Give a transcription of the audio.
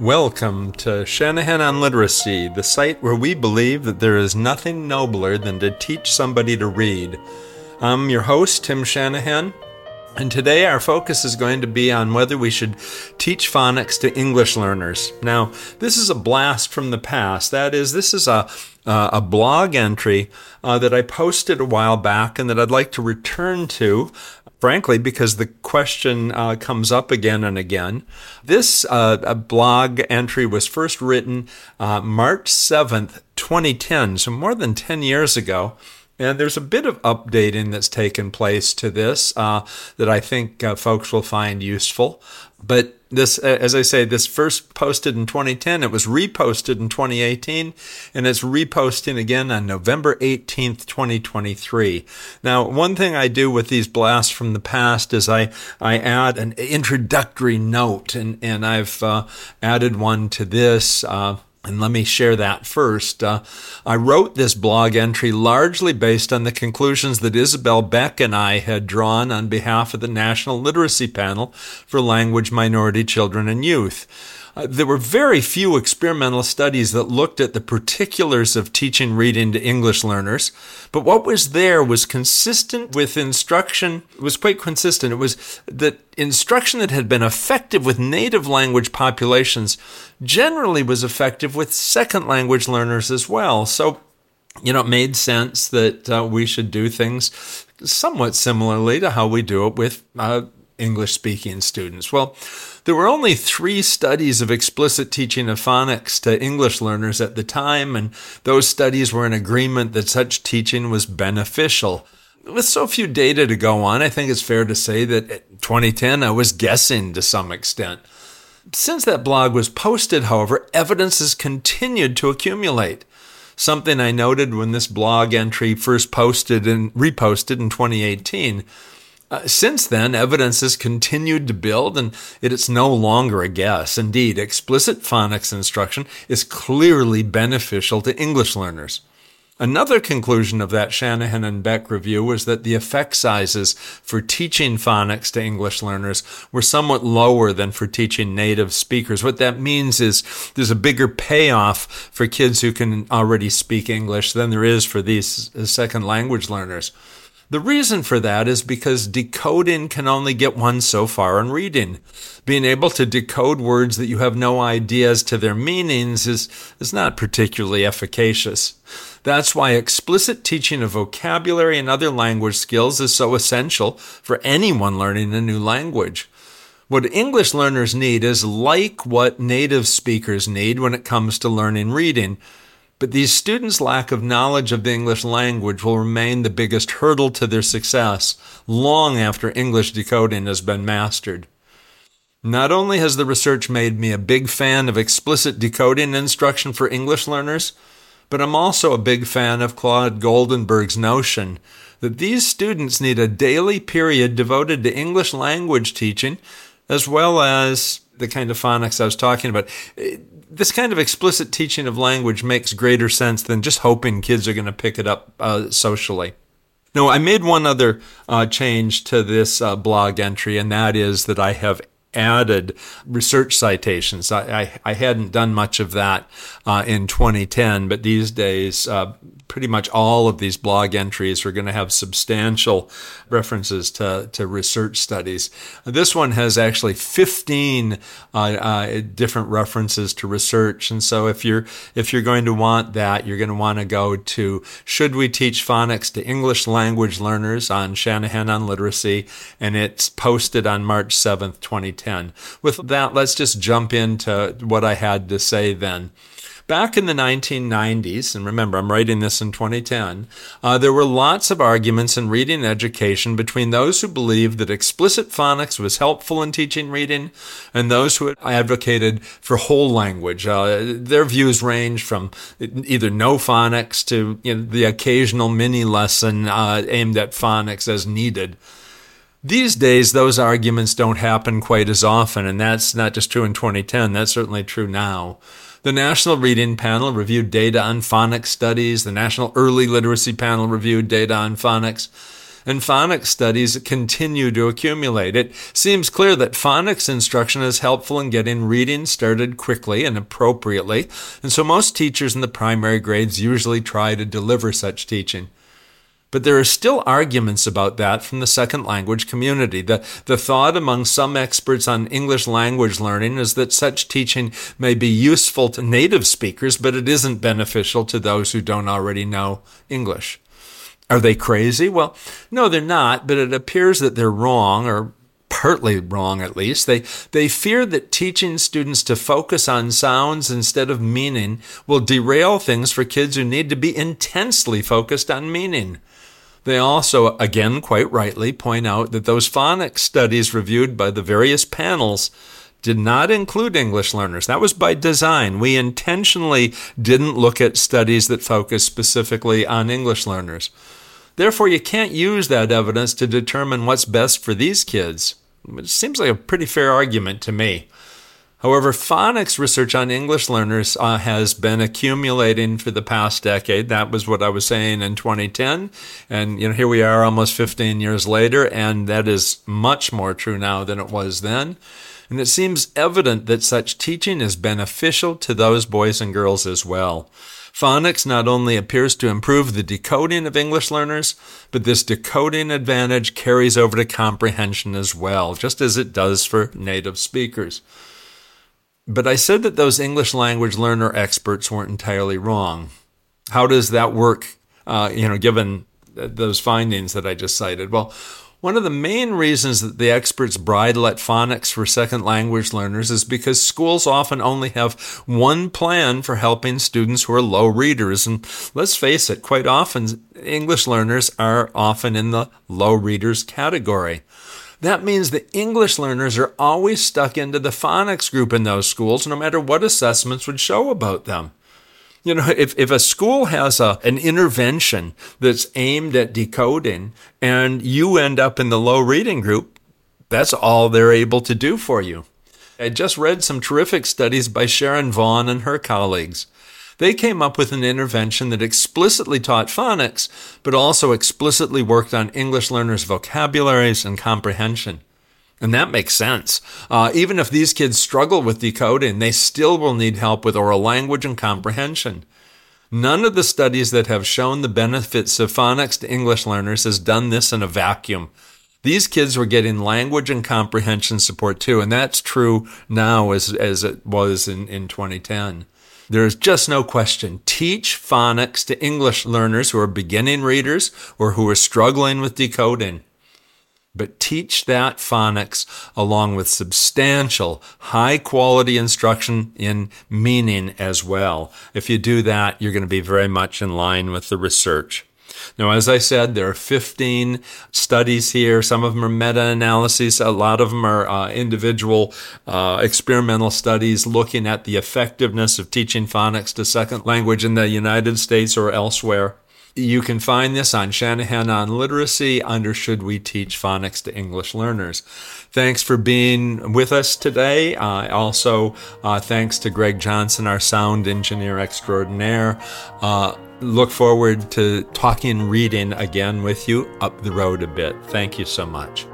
Welcome to Shanahan on Literacy, the site where we believe that there is nothing nobler than to teach somebody to read. I'm your host, Tim Shanahan, and today our focus is going to be on whether we should teach phonics to English learners. Now, this is a blast from the past. That is, this is a uh, a blog entry uh, that I posted a while back and that I'd like to return to frankly, because the question uh, comes up again and again. This uh, blog entry was first written uh, March 7th, 2010, so more than 10 years ago. And there's a bit of updating that's taken place to this uh, that I think uh, folks will find useful. But this, as I say, this first posted in 2010. It was reposted in 2018, and it's reposting again on November 18th, 2023. Now, one thing I do with these blasts from the past is I, I add an introductory note, and, and I've uh, added one to this. Uh, and let me share that first. Uh, I wrote this blog entry largely based on the conclusions that Isabel Beck and I had drawn on behalf of the National Literacy Panel for Language Minority Children and Youth. Uh, there were very few experimental studies that looked at the particulars of teaching reading to English learners, but what was there was consistent with instruction, was quite consistent. It was that instruction that had been effective with native language populations generally was effective with second language learners as well. So, you know, it made sense that uh, we should do things somewhat similarly to how we do it with uh, English speaking students. Well, there were only three studies of explicit teaching of phonics to English learners at the time, and those studies were in agreement that such teaching was beneficial. With so few data to go on, I think it's fair to say that in 2010 I was guessing to some extent. Since that blog was posted, however, evidence has continued to accumulate. Something I noted when this blog entry first posted and reposted in 2018 uh, since then, evidence has continued to build, and it is no longer a guess. Indeed, explicit phonics instruction is clearly beneficial to English learners. Another conclusion of that Shanahan and Beck review was that the effect sizes for teaching phonics to English learners were somewhat lower than for teaching native speakers. What that means is there's a bigger payoff for kids who can already speak English than there is for these second language learners. The reason for that is because decoding can only get one so far in reading. Being able to decode words that you have no idea as to their meanings is, is not particularly efficacious. That's why explicit teaching of vocabulary and other language skills is so essential for anyone learning a new language. What English learners need is like what native speakers need when it comes to learning reading but these students' lack of knowledge of the English language will remain the biggest hurdle to their success long after English decoding has been mastered. Not only has the research made me a big fan of explicit decoding instruction for English learners, but I'm also a big fan of Claude Goldenberg's notion that these students need a daily period devoted to English language teaching as well as the kind of phonics I was talking about this kind of explicit teaching of language makes greater sense than just hoping kids are going to pick it up uh, socially. No, I made one other uh, change to this uh, blog entry, and that is that I have added research citations. I, I, I hadn't done much of that uh, in 2010, but these days uh, pretty much all of these blog entries are going to have substantial references to, to research studies. This one has actually 15 uh, uh, different references to research. And so if you're, if you're going to want that, you're going to want to go to Should We Teach Phonics to English Language Learners on Shanahan on Literacy, and it's posted on March 7th, 2010. With that, let's just jump into what I had to say then. Back in the 1990s, and remember, I'm writing this in 2010, uh, there were lots of arguments in reading education between those who believed that explicit phonics was helpful in teaching reading and those who advocated for whole language. Uh, their views range from either no phonics to you know, the occasional mini lesson uh, aimed at phonics as needed. These days, those arguments don't happen quite as often, and that's not just true in 2010, that's certainly true now. The National Reading Panel reviewed data on phonics studies. The National Early Literacy Panel reviewed data on phonics. and phonics studies continue to accumulate. It seems clear that phonics instruction is helpful in getting reading started quickly and appropriately, and so most teachers in the primary grades usually try to deliver such teaching. But there are still arguments about that from the second language community. The, the thought among some experts on English language learning is that such teaching may be useful to native speakers, but it isn't beneficial to those who don't already know English. Are they crazy? Well, no, they're not, but it appears that they're wrong, or partly wrong at least. They, they fear that teaching students to focus on sounds instead of meaning will derail things for kids who need to be intensely focused on meaning. They also, again, quite rightly, point out that those phonics studies reviewed by the various panels did not include English learners. That was by design. We intentionally didn't look at studies that focus specifically on English learners. Therefore, you can't use that evidence to determine what's best for these kids. It seems like a pretty fair argument to me. However, phonics research on English learners uh, has been accumulating for the past decade. That was what I was saying in 2010. And, you know, here we are almost 15 years later, and that is much more true now than it was then. And it seems evident that such teaching is beneficial to those boys and girls as well. Phonics not only appears to improve the decoding of English learners, but this decoding advantage carries over to comprehension as well, just as it does for native speakers. But I said that those English language learner experts weren't entirely wrong. How does that work, uh, you know, given those findings that I just cited? Well, one of the main reasons that the experts bridle at phonics for second language learners is because schools often only have one plan for helping students who are low readers. And let's face it, quite often English learners are often in the low readers category. That means the English learners are always stuck into the phonics group in those schools, no matter what assessments would show about them. You know, if, if a school has a, an intervention that's aimed at decoding and you end up in the low reading group, that's all they're able to do for you. I just read some terrific studies by Sharon Vaughn and her colleagues. They came up with an intervention that explicitly taught phonics, but also explicitly worked on English learners' vocabularies and comprehension. And that makes sense. Uh, even if these kids struggle with decoding, they still will need help with oral language and comprehension. None of the studies that have shown the benefits of phonics to English learners has done this in a vacuum. These kids were getting language and comprehension support too, and that's true now as, as it was in, in 2010. There is just no question. Teach phonics to English learners who are beginning readers or who are struggling with decoding. But teach that phonics along with substantial, high quality instruction in meaning as well. If you do that, you're going to be very much in line with the research. Now, as I said, there are 15 studies here. Some of them are meta analyses, a lot of them are uh, individual uh, experimental studies looking at the effectiveness of teaching phonics to second language in the United States or elsewhere. You can find this on Shanahan on Literacy under Should We Teach Phonics to English Learners. Thanks for being with us today. Uh, also, uh, thanks to Greg Johnson, our sound engineer extraordinaire. Uh, look forward to talking reading again with you up the road a bit. Thank you so much.